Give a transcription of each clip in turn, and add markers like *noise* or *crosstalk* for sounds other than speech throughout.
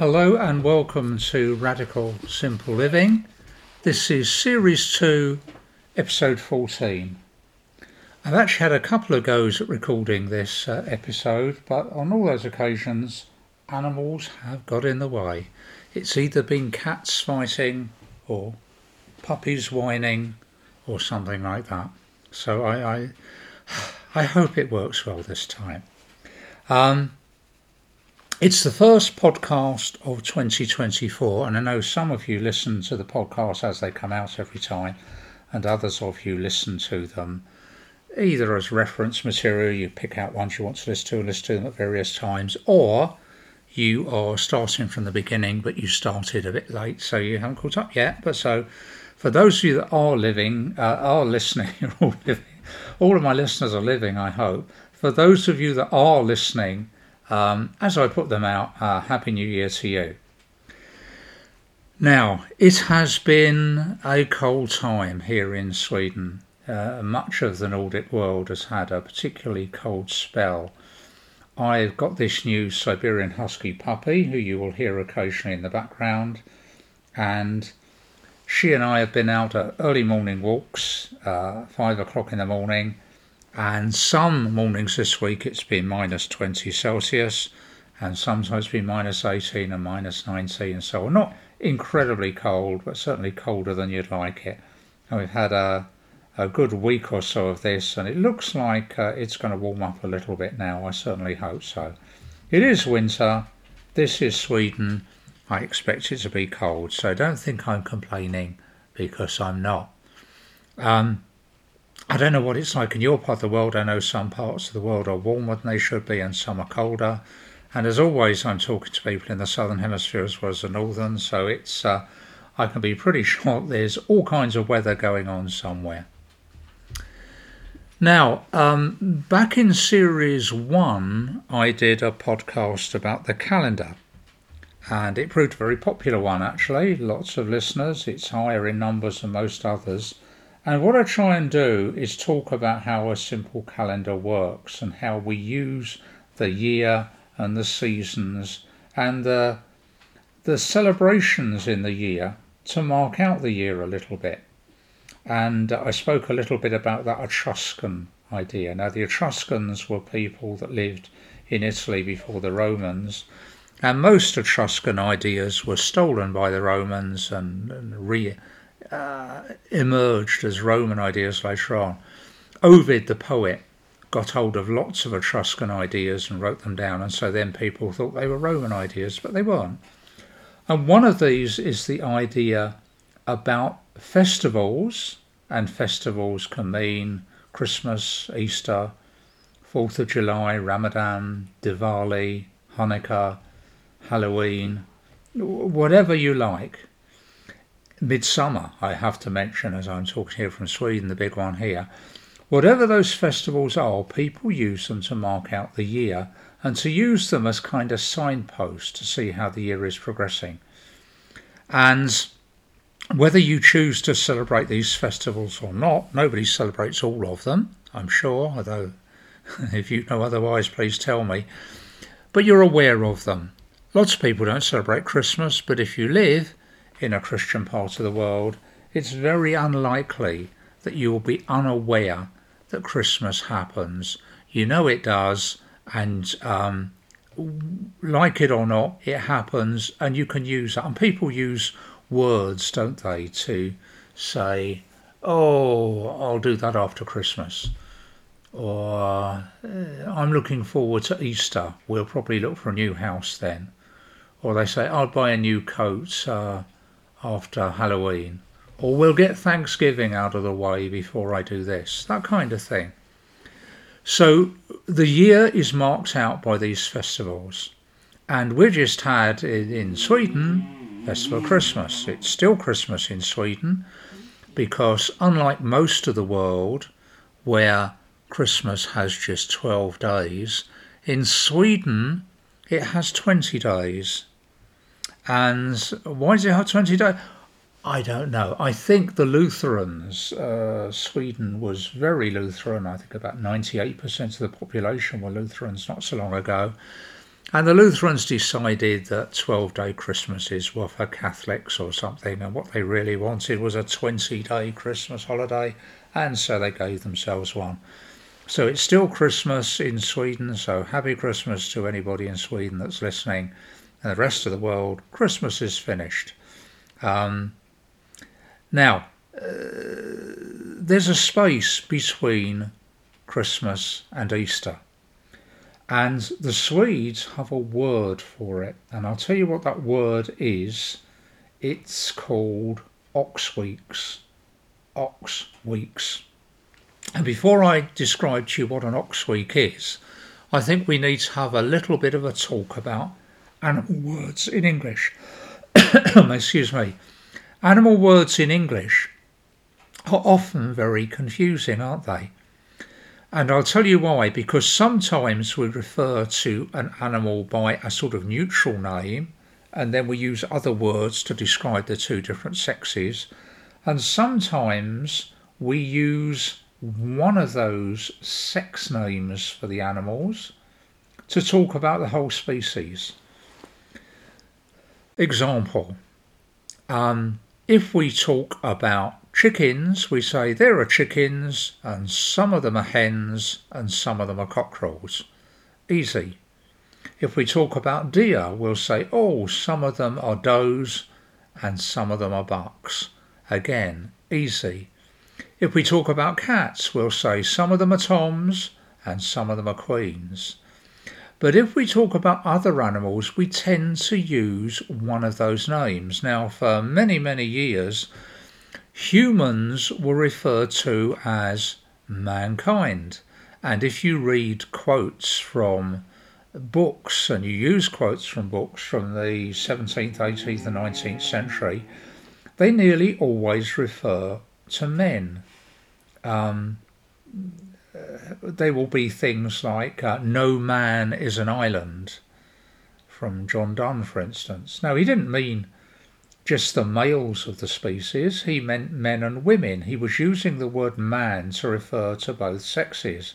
Hello and welcome to Radical Simple Living. This is Series 2, Episode 14. I've actually had a couple of goes at recording this uh, episode, but on all those occasions, animals have got in the way. It's either been cats fighting or puppies whining or something like that. So I, I, *sighs* I hope it works well this time. Um, it's the first podcast of 2024, and I know some of you listen to the podcasts as they come out every time, and others of you listen to them either as reference material, you pick out ones you want to listen to and listen to them at various times, or you are starting from the beginning, but you started a bit late, so you haven't caught up yet. But so, for those of you that are living, uh, are listening, you're *laughs* all living, all of my listeners are living, I hope. For those of you that are listening, um, as I put them out, uh, Happy New Year to you. Now, it has been a cold time here in Sweden. Uh, much of the Nordic world has had a particularly cold spell. I've got this new Siberian Husky puppy, who you will hear occasionally in the background, and she and I have been out at early morning walks, uh, five o'clock in the morning, and some mornings this week it's been minus 20 Celsius, and sometimes been minus 18 and minus 19 and so on. Not incredibly cold, but certainly colder than you'd like it. And we've had a, a good week or so of this, and it looks like uh, it's going to warm up a little bit now. I certainly hope so. It is winter. This is Sweden. I expect it to be cold, so don't think I'm complaining because I'm not. Um, I don't know what it's like in your part of the world. I know some parts of the world are warmer than they should be and some are colder. And as always, I'm talking to people in the southern hemisphere as well as the northern, so it's uh, I can be pretty *laughs* sure there's all kinds of weather going on somewhere. Now, um, back in series one, I did a podcast about the calendar, and it proved a very popular one actually. Lots of listeners, it's higher in numbers than most others. And what I try and do is talk about how a simple calendar works and how we use the year and the seasons and the, the celebrations in the year to mark out the year a little bit. And I spoke a little bit about that Etruscan idea. Now, the Etruscans were people that lived in Italy before the Romans, and most Etruscan ideas were stolen by the Romans and, and re uh, emerged as Roman ideas later on. Ovid, the poet, got hold of lots of Etruscan ideas and wrote them down, and so then people thought they were Roman ideas, but they weren't. And one of these is the idea about festivals, and festivals can mean Christmas, Easter, Fourth of July, Ramadan, Diwali, Hanukkah, Halloween, whatever you like. Midsummer, I have to mention, as I'm talking here from Sweden, the big one here. Whatever those festivals are, people use them to mark out the year and to use them as kind of signposts to see how the year is progressing. And whether you choose to celebrate these festivals or not, nobody celebrates all of them, I'm sure, although *laughs* if you know otherwise, please tell me. But you're aware of them. Lots of people don't celebrate Christmas, but if you live in a Christian part of the world, it's very unlikely that you will be unaware that Christmas happens. You know it does, and um, like it or not, it happens, and you can use that. And people use words, don't they, to say, "Oh, I'll do that after Christmas," or "I'm looking forward to Easter. We'll probably look for a new house then," or they say, "I'll buy a new coat." Uh, after Halloween, or we'll get Thanksgiving out of the way before I do this, that kind of thing. So the year is marked out by these festivals, and we just had in Sweden Festival Christmas. It's still Christmas in Sweden because, unlike most of the world where Christmas has just 12 days, in Sweden it has 20 days. And why does it have 20 days? I don't know. I think the Lutherans, uh, Sweden was very Lutheran. I think about 98% of the population were Lutherans not so long ago. And the Lutherans decided that 12 day Christmases were for Catholics or something, and what they really wanted was a 20 day Christmas holiday, and so they gave themselves one. So it's still Christmas in Sweden, so happy Christmas to anybody in Sweden that's listening. And the rest of the world, Christmas is finished. Um, now, uh, there's a space between Christmas and Easter. And the Swedes have a word for it. And I'll tell you what that word is. It's called ox weeks. Ox weeks. And before I describe to you what an ox week is, I think we need to have a little bit of a talk about animal words in English. *coughs* Excuse me. Animal words in English are often very confusing, aren't they? And I'll tell you why, because sometimes we refer to an animal by a sort of neutral name, and then we use other words to describe the two different sexes, and sometimes we use one of those sex names for the animals to talk about the whole species. Example um, if we talk about chickens, we say there are chickens, and some of them are hens, and some of them are cockerels. Easy. If we talk about deer, we'll say, oh, some of them are does, and some of them are bucks. Again, easy. If we talk about cats, we'll say some of them are toms, and some of them are queens. But if we talk about other animals, we tend to use one of those names. Now, for many, many years, humans were referred to as mankind. And if you read quotes from books and you use quotes from books from the 17th, 18th, and 19th century, they nearly always refer to men. Um, they will be things like uh, No Man is an Island from John Donne, for instance. Now, he didn't mean just the males of the species, he meant men and women. He was using the word man to refer to both sexes.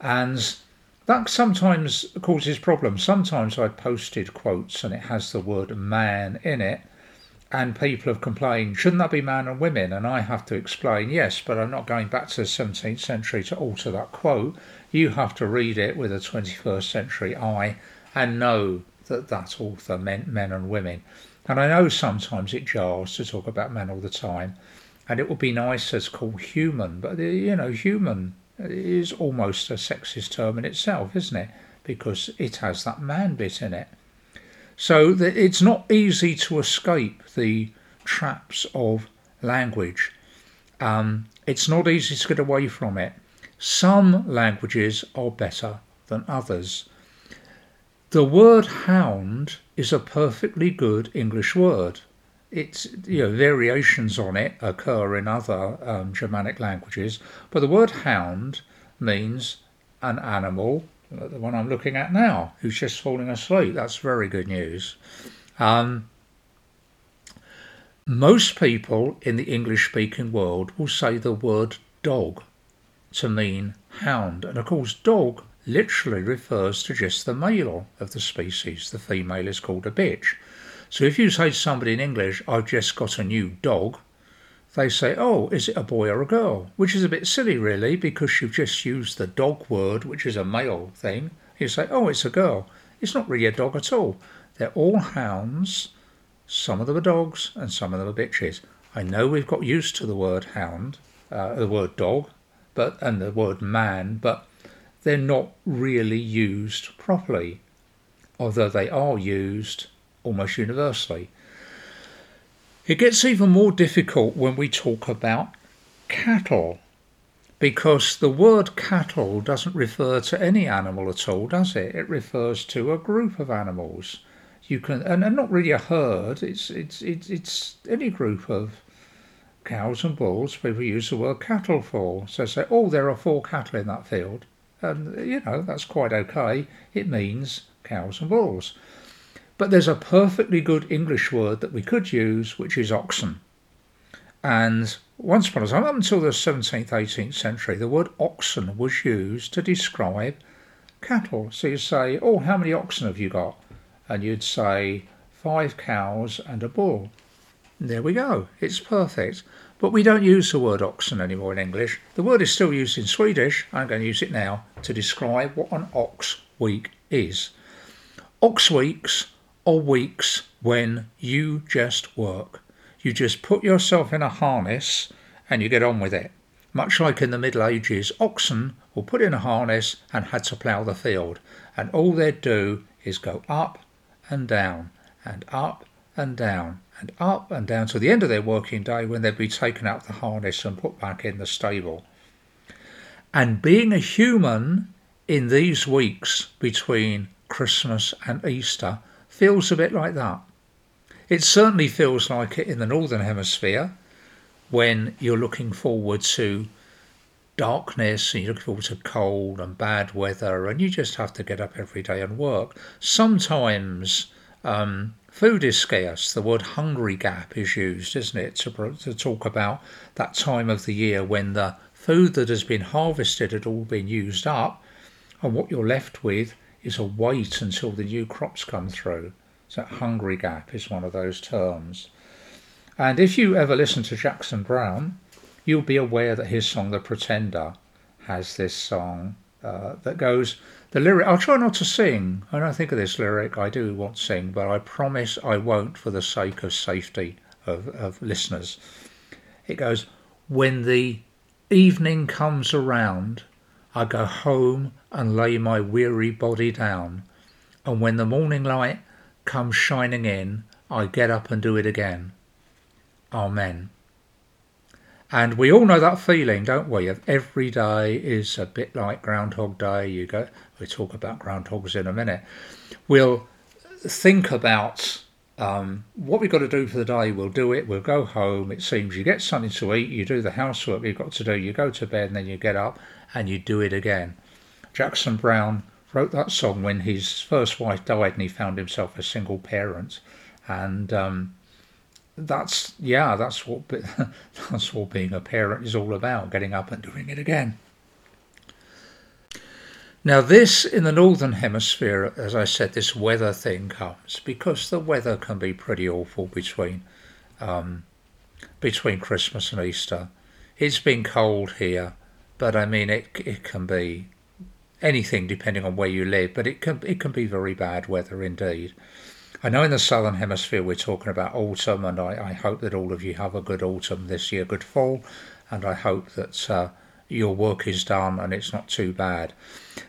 And that sometimes causes problems. Sometimes I posted quotes and it has the word man in it, and people have complained, shouldn't that be man and women? And I have to explain, yes, but I'm not going back to the 17th century to alter that quote. You have to read it with a 21st century eye and know that that author meant men and women. And I know sometimes it jars to talk about men all the time, and it would be nicer to call human, but uh, you know, human is almost a sexist term in itself, isn't it? Because it has that man bit in it. So it's not easy to escape the traps of language. Um, it's not easy to get away from it. Some languages are better than others. The word hound is a perfectly good English word. It's you know variations on it occur in other um, Germanic languages, but the word hound means an animal, the one I'm looking at now, who's just falling asleep. That's very good news. Um, most people in the English speaking world will say the word dog to mean hound, and of course, dog literally refers to just the male of the species. The female is called a bitch. So if you say to somebody in English, I've just got a new dog, they say, oh, is it a boy or a girl? Which is a bit silly, really, because you've just used the dog word, which is a male thing. You say, oh, it's a girl. It's not really a dog at all. They're all hounds. Some of them are dogs and some of them are bitches. I know we've got used to the word hound, uh, the word dog, but and the word man, but they're not really used properly, although they are used almost universally. It gets even more difficult when we talk about cattle, because the word cattle doesn't refer to any animal at all, does it? It refers to a group of animals. You can, and, and not really a herd. It's it's it's it's any group of cows and bulls. People use the word cattle for. So say, oh, there are four cattle in that field and you know that's quite okay. It means cows and bulls. But there's a perfectly good English word that we could use, which is oxen. And once upon a time, up until the 17th, 18th century, the word oxen was used to describe cattle. So you say, oh, how many oxen have you got? And you'd say, five cows and a bull. And there we go. It's perfect. But we don't use the word oxen anymore in English. The word is still used in Swedish. I'm going to use it now to describe what an ox week is. Ox weeks are weeks when you just work. You just put yourself in a harness and you get on with it. Much like in the Middle Ages, oxen were put in a harness and had to plough the field, and all they'd do is go up and down, and up and down, and up and down to the end of their working day when they'd be taken out the harness and put back in the stable. And being a human in these weeks between Christmas and Easter feels a bit like that. It certainly feels like it in the Northern Hemisphere when you're looking forward to darkness and you're looking forward to cold and bad weather and you just have to get up every day and work. Sometimes um, food is scarce. The word hungry gap is used, isn't it, to, to talk about that time of the year when the food that has been harvested had all been used up and what you're left with is a wait until the new crops come through. So hungry gap is one of those terms. And if you ever listen to Jackson Browne, you'll be aware that his song The Pretender has this song uh, that goes the lyric I'll try not to sing. I think of this lyric. I do want to sing, but I promise I won't for the sake of safety of, of listeners. It goes, When the evening comes around, I go home and lay my weary body down. And when the morning light comes shining in, I get up and do it again. Amen. And we all know that feeling, don't we? Of every day is a bit like Groundhog Day. You go. We talk about groundhogs in a minute. We'll think about um, what we've got to do for the day. We'll do it. We'll go home. It seems you get something to eat. You do the housework you've got to do. You go to bed and then you get up and you do it again. Jackson Browne wrote that song when his first wife died and he found himself a single parent, and um, that's yeah, that's what *laughs* that's what being a parent is all about: getting up and doing it again. Now, this in the northern hemisphere, as I said, this weather thing comes because the weather can be pretty awful between um, between Christmas and Easter. It's been cold here, but I mean it it can be anything depending on where you live, but it can it can be very bad weather indeed. I know in the southern hemisphere we're talking about autumn, and I, I hope that all of you have a good autumn this year, good fall, and I hope that uh, your work is done and it's not too bad.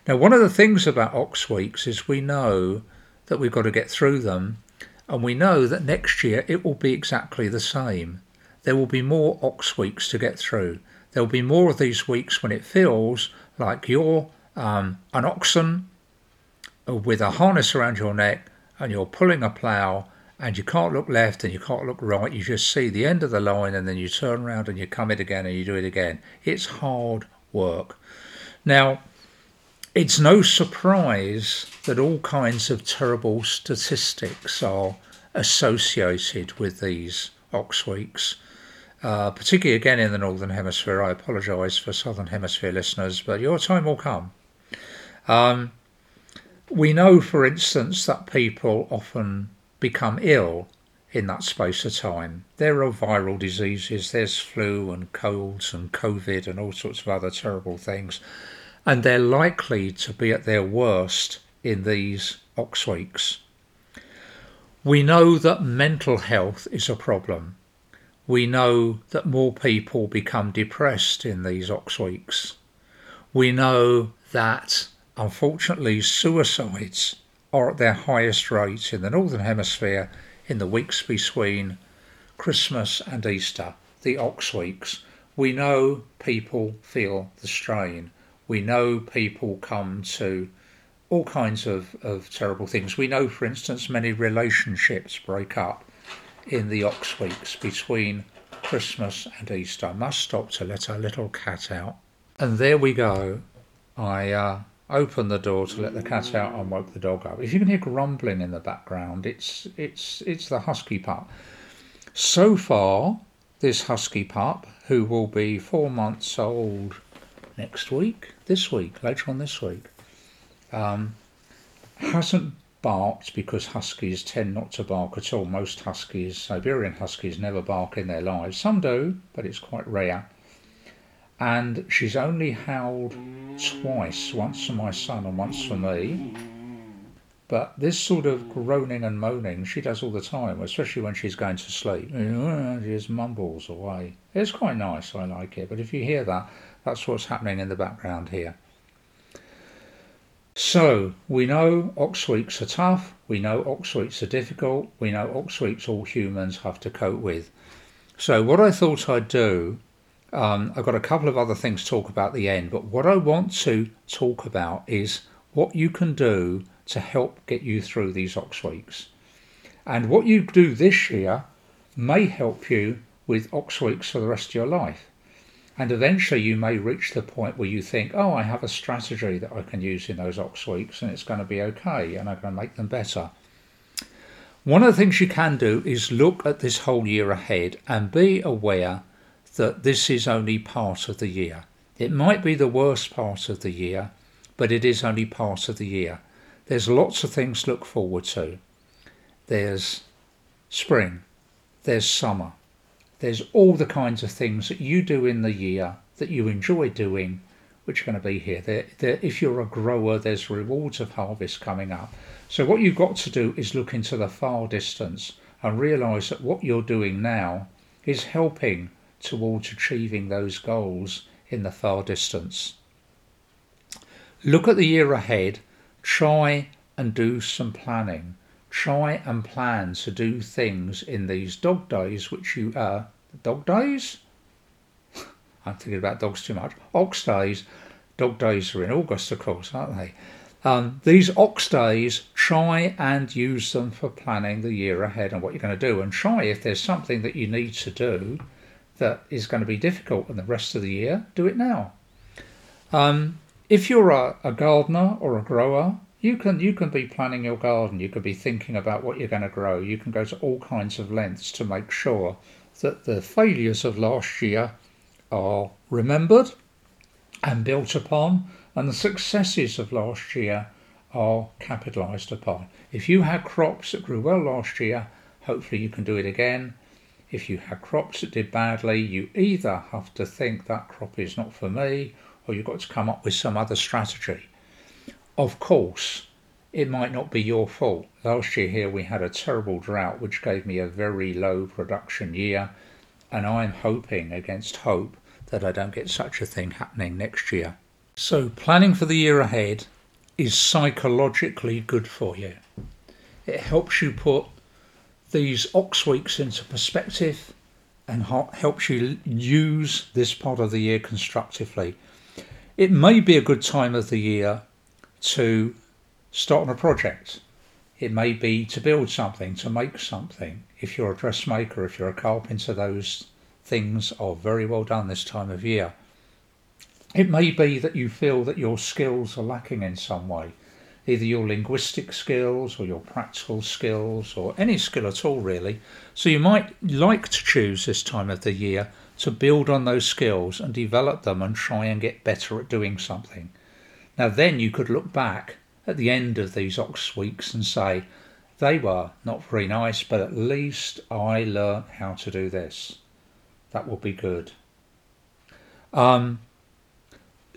Now, one of the things about Ox Weeks is we know that we've got to get through them, and we know that next year it will be exactly the same. There will be more Ox Weeks to get through. There will be more of these weeks when it feels like you're um, an oxen with a harness around your neck and you're pulling a plough and you can't look left and you can't look right. You just see the end of the line and then you turn around and you come it again and you do it again. It's hard work. Now, it's no surprise that all kinds of terrible statistics are associated with these ox weeks, uh, particularly again in the Northern Hemisphere. I apologise for Southern Hemisphere listeners, but your time will come. Um, we know, for instance, that people often become ill in that space of time. There are viral diseases, there's flu and colds and COVID and all sorts of other terrible things, and they're likely to be at their worst in these ox weeks. We know that mental health is a problem. We know that more people become depressed in these ox weeks. We know that Unfortunately, suicides are at their highest rate in the Northern Hemisphere in the weeks between Christmas and Easter, the Ox Weeks. We know people feel the strain. We know people come to all kinds of, of terrible things. We know, for instance, many relationships break up in the Ox Weeks between Christmas and Easter. I must stop to let our little cat out. And there we go. I uh, opened the door to let the cat out and woke the dog up. If you can hear grumbling in the background, it's it's it's the husky pup. So far, this husky pup, who will be four months old next week, this week, later on this week, Um, hasn't barked because huskies tend not to bark at all. Most huskies, Siberian huskies, never bark in their lives. Some do, but it's quite rare. And she's only howled twice, once for my son and once for me. But this sort of groaning and moaning she does all the time, especially when she's going to sleep. *laughs* She just mumbles away. It's quite nice, I like it. But if you hear that, that's what's happening in the background here. So we know ox weeks are tough. We know ox weeks are difficult. We know ox weeks all humans have to cope with. So what I thought I'd do, um, I've got a couple of other things to talk about at the end, but what I want to talk about is what you can do to help get you through these ox weeks. And what you do this year may help you with ox weeks for the rest of your life. And eventually you may reach the point where you think, oh, I have a strategy that I can use in those ox weeks and it's going to be okay and I'm going to make them better. One of the things you can do is look at this whole year ahead and be aware that this is only part of the year. It might be the worst part of the year, but it is only part of the year. There's lots of things to look forward to. There's spring, there's summer, there's all the kinds of things that you do in the year that you enjoy doing, which are going to be here. If you're a grower, there's rewards of harvest coming up. So what you've got to do is look into the far distance and realise that what you're doing now is helping towards achieving those goals in the far distance. Look at the year ahead, try and do some planning try and plan to do things in these dog days, which you uh, dog days. *laughs* I'm thinking about dogs too much. Ox days, dog days are in August, of course, aren't they? Um, these ox days, try and use them for planning the year ahead and what you're going to do, and try if there's something that you need to do that is going to be difficult in the rest of the year, do it now. Um, if you're a, a gardener or a grower, you can you can be planning your garden you could be thinking about what you're going to grow you can go to all kinds of lengths to make sure that the failures of last year are remembered and built upon and the successes of last year are capitalized upon if you had crops that grew well last year hopefully you can do it again if you had crops that did badly you either have to think that crop is not for me or you've got to come up with some other strategy of course, it might not be your fault. Last year here we had a terrible drought which gave me a very low production year, and I'm hoping against hope that I don't get such a thing happening next year. So, planning for the year ahead is psychologically good for you. It helps you put these ox weeks into perspective and helps you use this part of the year constructively. It may be a good time of the year to start on a project. It may be to build something, to make something. If you're a dressmaker, if you're a carpenter, those things are very well done this time of year. It may be that you feel that your skills are lacking in some way, either your linguistic skills or your practical skills or any skill at all, really. So you might like to choose this time of the year to build on those skills and develop them and try and get better at doing something. Now, then you could look back at the end of these Ox weeks and say, they were not very nice, but at least I learnt how to do this. That will be good. Um,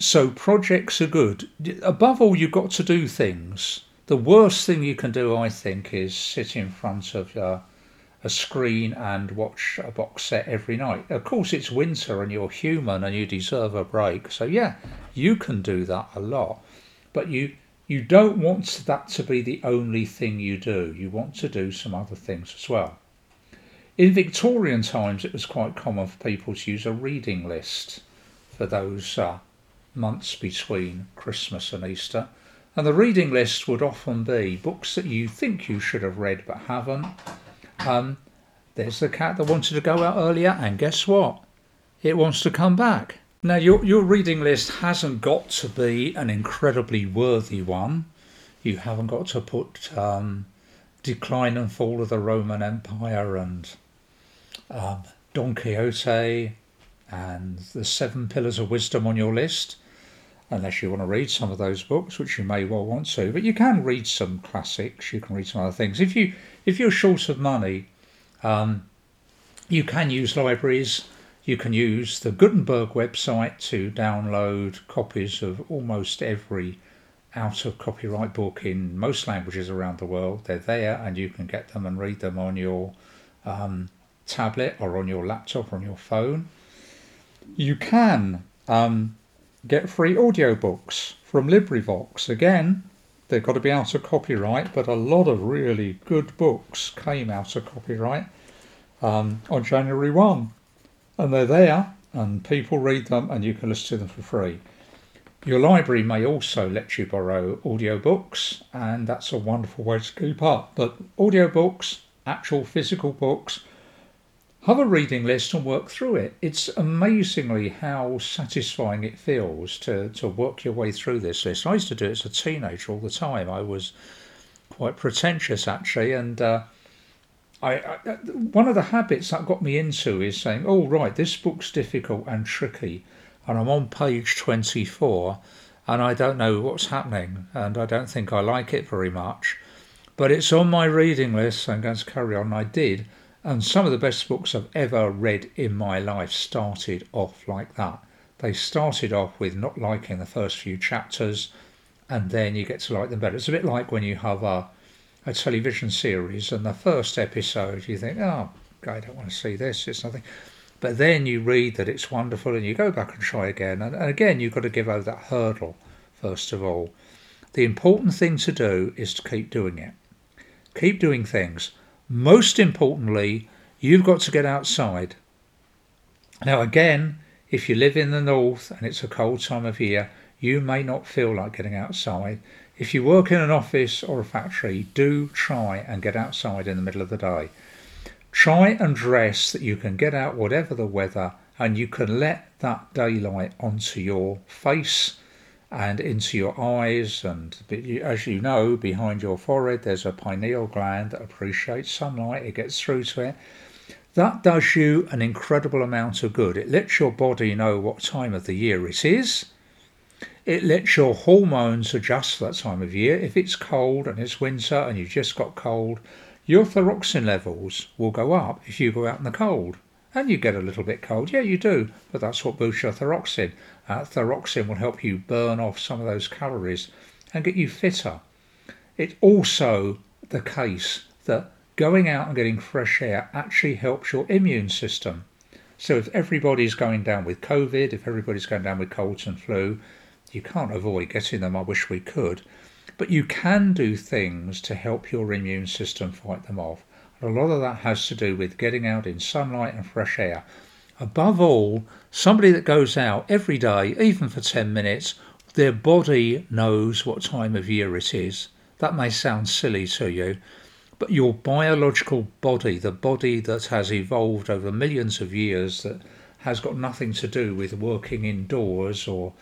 so projects are good. Above all, you've got to do things. The worst thing you can do, I think, is sit in front of uh, a screen and watch a box set every night. Of course, it's winter and you're human and you deserve a break. So, yeah, you can do that a lot. But you, you don't want that to be the only thing you do. You want to do some other things as well. In Victorian times, it was quite common for people to use a reading list for those uh, months between Christmas and Easter. And the reading list would often be books that you think you should have read but haven't, um, there's the cat that wanted to go out earlier, and guess what? It wants to come back. Now, your, your reading list hasn't got to be an incredibly worthy one. You haven't got to put um, Decline and Fall of the Roman Empire and um, Don Quixote and the Seven Pillars of Wisdom on your list. Unless you want to read some of those books, which you may well want to. But you can read some classics. You can read some other things. If you if you're short of money, um, you can use libraries. You can use the Gutenberg website to download copies of almost every out of copyright book in most languages around the world. They're there, and you can get them and read them on your um, tablet or on your laptop or on your phone. You can um, get free audiobooks from LibriVox. Again, they've got to be out of copyright, but a lot of really good books came out of copyright um, on January 1. And they're there, and people read them, and you can listen to them for free. Your library may also let you borrow audiobooks, and that's a wonderful way to keep up. But audiobooks, actual physical books, have a reading list and work through it. It's amazingly how satisfying it feels to, to work your way through this list. I used to do it as a teenager all the time. I was quite pretentious actually, and uh, I, I, one of the habits that got me into is saying, "Oh right, this book's difficult and tricky, and I'm on page 24, and I don't know what's happening, and I don't think I like it very much, but it's on my reading list. So I'm going to carry on." I did and some of the best books I've ever read in my life started off like that. They started off with not liking the first few chapters, and then you get to like them better. It's a bit like when you have a, a television series, and the first episode you think, oh, I don't want to see this, it's nothing. But then you read that it's wonderful, and you go back and try again. And, and again, you've got to give over that hurdle, first of all. The important thing to do is to keep doing it. Keep doing things most importantly, you've got to get outside. Now, again, if you live in the north and it's a cold time of year, you may not feel like getting outside. If you work in an office or a factory, do try and get outside in the middle of the day. Try and dress that you can get out whatever the weather and you can let that daylight onto your face and into your eyes. And as you know, behind your forehead, there's a pineal gland that appreciates sunlight, it gets through to it. That does you an incredible amount of good. It lets your body know what time of the year it is. It lets your hormones adjust that time of year. If it's cold and it's winter and you've just got cold, your thyroxine levels will go up if you go out in the cold. And you get a little bit cold. Yeah, you do. But that's what boosts your. Uh, thyroxine will help you burn off some of those calories and get you fitter. It's also the case that going out and getting fresh air actually helps your immune system. So if everybody's going down with COVID, if everybody's going down with colds and flu, you can't avoid getting them. I wish we could. But you can do things to help your immune system fight them off. A lot of that has to do with getting out in sunlight and fresh air. Above all, somebody that goes out every day, even for 10 minutes, their body knows what time of year it is. That may sound silly to you, but your biological body, the body that has evolved over millions of years, that has got nothing to do with working indoors or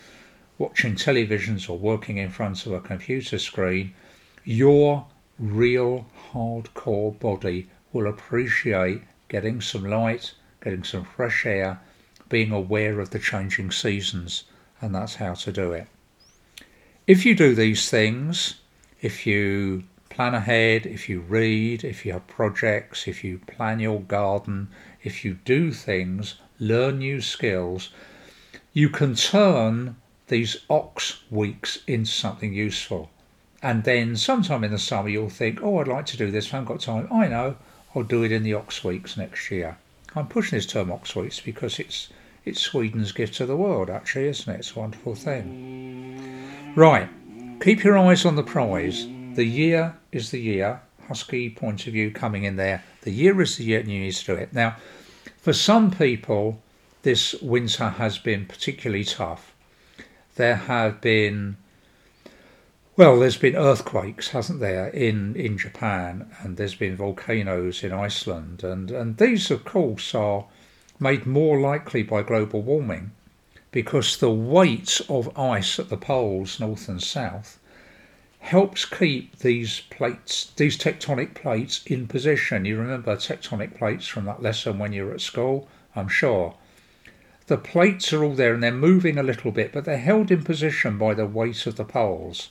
watching televisions or working in front of a computer screen, your real hardcore body will appreciate getting some light, getting some fresh air, being aware of the changing seasons, and that's how to do it. If you do these things, if you plan ahead, if you read, if you have projects, if you plan your garden, if you do things, learn new skills, you can turn these ox weeks into something useful. And then sometime in the summer you'll think, oh, I'd like to do this, I haven't got time. I know, I'll do it in the Ox Weeks next year. I'm pushing this term Ox Weeks because it's it's Sweden's gift to the world, actually, isn't it? It's a wonderful thing. Right, keep your eyes on the prize. The year is the year. Husky point of view coming in there. The year is the year, and you need to do it. Now, for some people, this winter has been particularly tough. There have been well, there's been earthquakes, hasn't there, in, in Japan, and there's been volcanoes in Iceland, and, and these, of course, are made more likely by global warming because the weight of ice at the poles, north and south, helps keep these plates, these tectonic plates, in position. You remember tectonic plates from that lesson when you were at school, I'm sure. the plates are all there and they're moving a little bit, but they're held in position by the weight of the poles.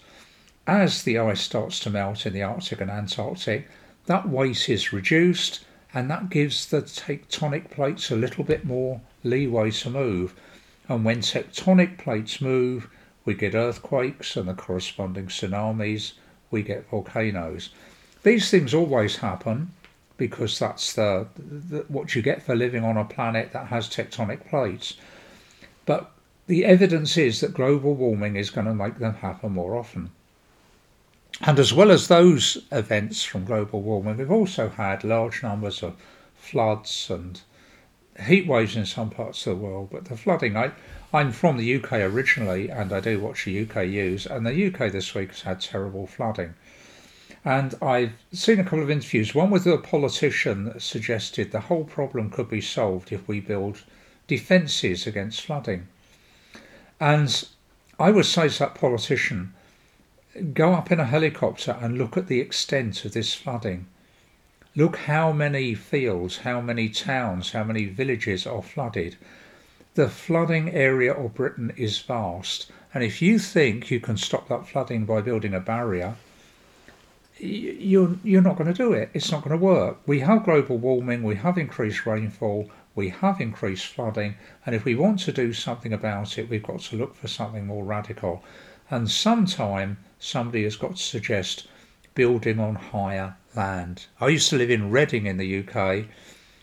As the ice starts to melt in the Arctic and Antarctic, that weight is reduced and that gives the tectonic plates a little bit more leeway to move. And when tectonic plates move, we get earthquakes and the corresponding tsunamis, we get volcanoes. These things always happen because that's the, the, what you get for living on a planet that has tectonic plates. But the evidence is that global warming is going to make them happen more often. And as well as those events from global warming, we've also had large numbers of floods and heat waves in some parts of the world. But the flooding, I, I'm from the UK originally, and I do watch the UK news, and the UK this week has had terrible flooding. And I've seen a couple of interviews. One with a politician that suggested the whole problem could be solved if we build defences against flooding. And I would say to that politician, go up in a helicopter and look at the extent of this flooding. Look how many fields, how many towns, how many villages are flooded. The flooding area of Britain is vast, and if you think you can stop that flooding by building a barrier, you're you're not going to do it. It's not going to work. We have global warming, we have increased rainfall, we have increased flooding, and if we want to do something about it, we've got to look for something more radical. And sometime somebody has got to suggest building on higher land. I used to live in Reading in the UK,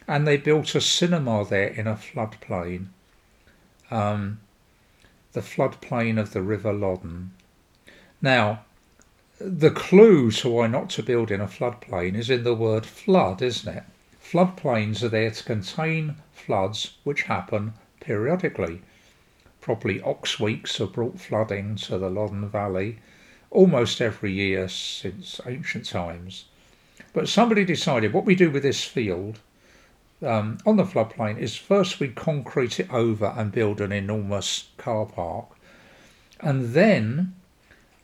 and they built a cinema there in a floodplain, um, the floodplain of the River Loddon. Now, the clue to why not to build in a floodplain is in the word flood, isn't it? Floodplains are there to contain floods which happen periodically. Probably ox weeks have brought flooding to the Loddon Valley almost every year since ancient times. But somebody decided what we do with this field um, on the floodplain is first we concrete it over and build an enormous car park, and then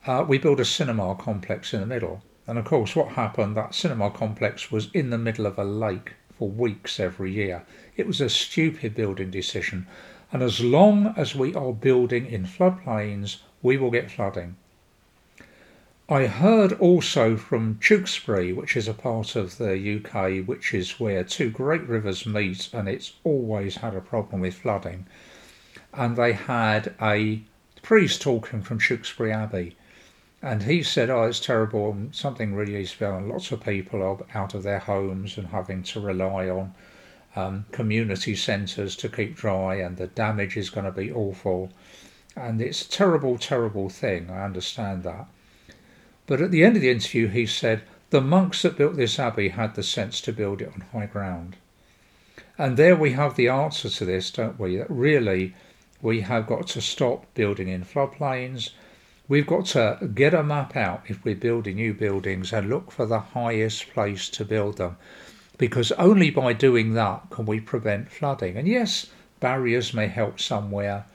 uh, we build a cinema complex in the middle. And of course, what happened, that cinema complex was in the middle of a lake for weeks every year. It was a stupid building decision. And as long as we are building in floodplains, we will get flooding. I heard also from Tewkesbury, which is a part of the UK, which is where two great rivers meet, and it's always had a problem with flooding. And they had a priest talking from Tewkesbury Abbey, and he said, "Oh, it's terrible. Something really is going. Lots of people are out of their homes and having to rely on um, community centres to keep dry, and the damage is going to be awful. And it's a terrible, terrible thing. I understand that." But at the end of the interview, he said, "The monks that built this abbey had the sense to build it on high ground." And there we have the answer to this, don't we? That really we have got to stop building in floodplains We've got to get a map out if we're building new buildings and look for the highest place to build them. Because only by doing that can we prevent flooding. And yes, barriers may help somewhere.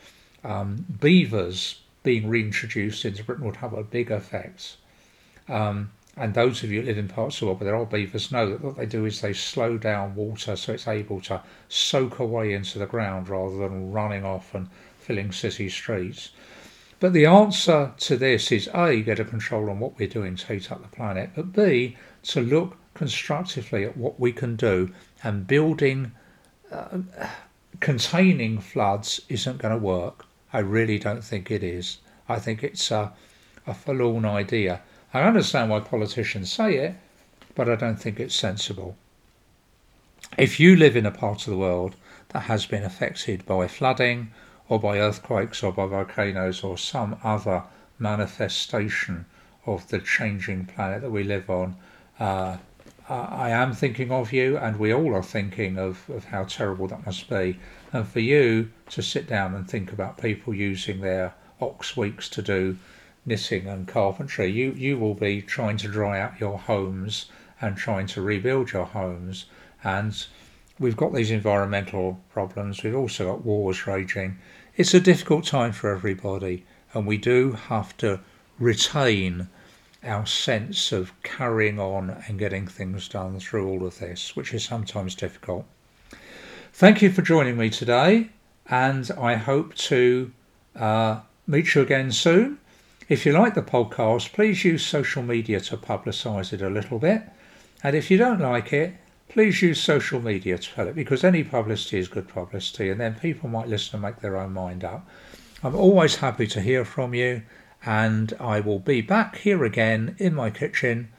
Um, beavers being reintroduced into Britain would have a big effect. Um, and those of you who live in parts of the world where there are beavers know that what they do is they slow down water so it's able to soak away into the ground rather than running off and filling city streets. But the answer to this is A, get a control on what we're doing to heat up the planet, but B, to look constructively at what we can do and building, uh, containing floods isn't going to work. I really don't think it is. I think it's a, a forlorn idea. I understand why politicians say it, but I don't think it's sensible. If you live in a part of the world that has been affected by flooding or by earthquakes or by volcanoes or some other manifestation of the changing planet that we live on. Uh, I am thinking of you, and we all are thinking of, of how terrible that must be. And for you to sit down and think about people using their ox weeks to do knitting and carpentry, you, you will be trying to dry out your homes and trying to rebuild your homes. And we've got these environmental problems, we've also got wars raging. It's a difficult time for everybody, and we do have to retain our sense of carrying on and getting things done through all of this, which is sometimes difficult. Thank you for joining me today. and I hope to uh, meet you again soon. If you like the podcast, please use social media to publicise it a little bit. And if you don't like it, please use social media to tell it because any publicity is good publicity and then people might listen and make their own mind up. I'm always happy to hear from you and I will be back here again in my kitchen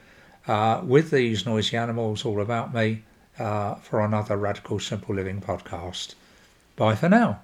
uh, with these noisy animals all about me uh, for another Radical Simple Living podcast. Bye for now.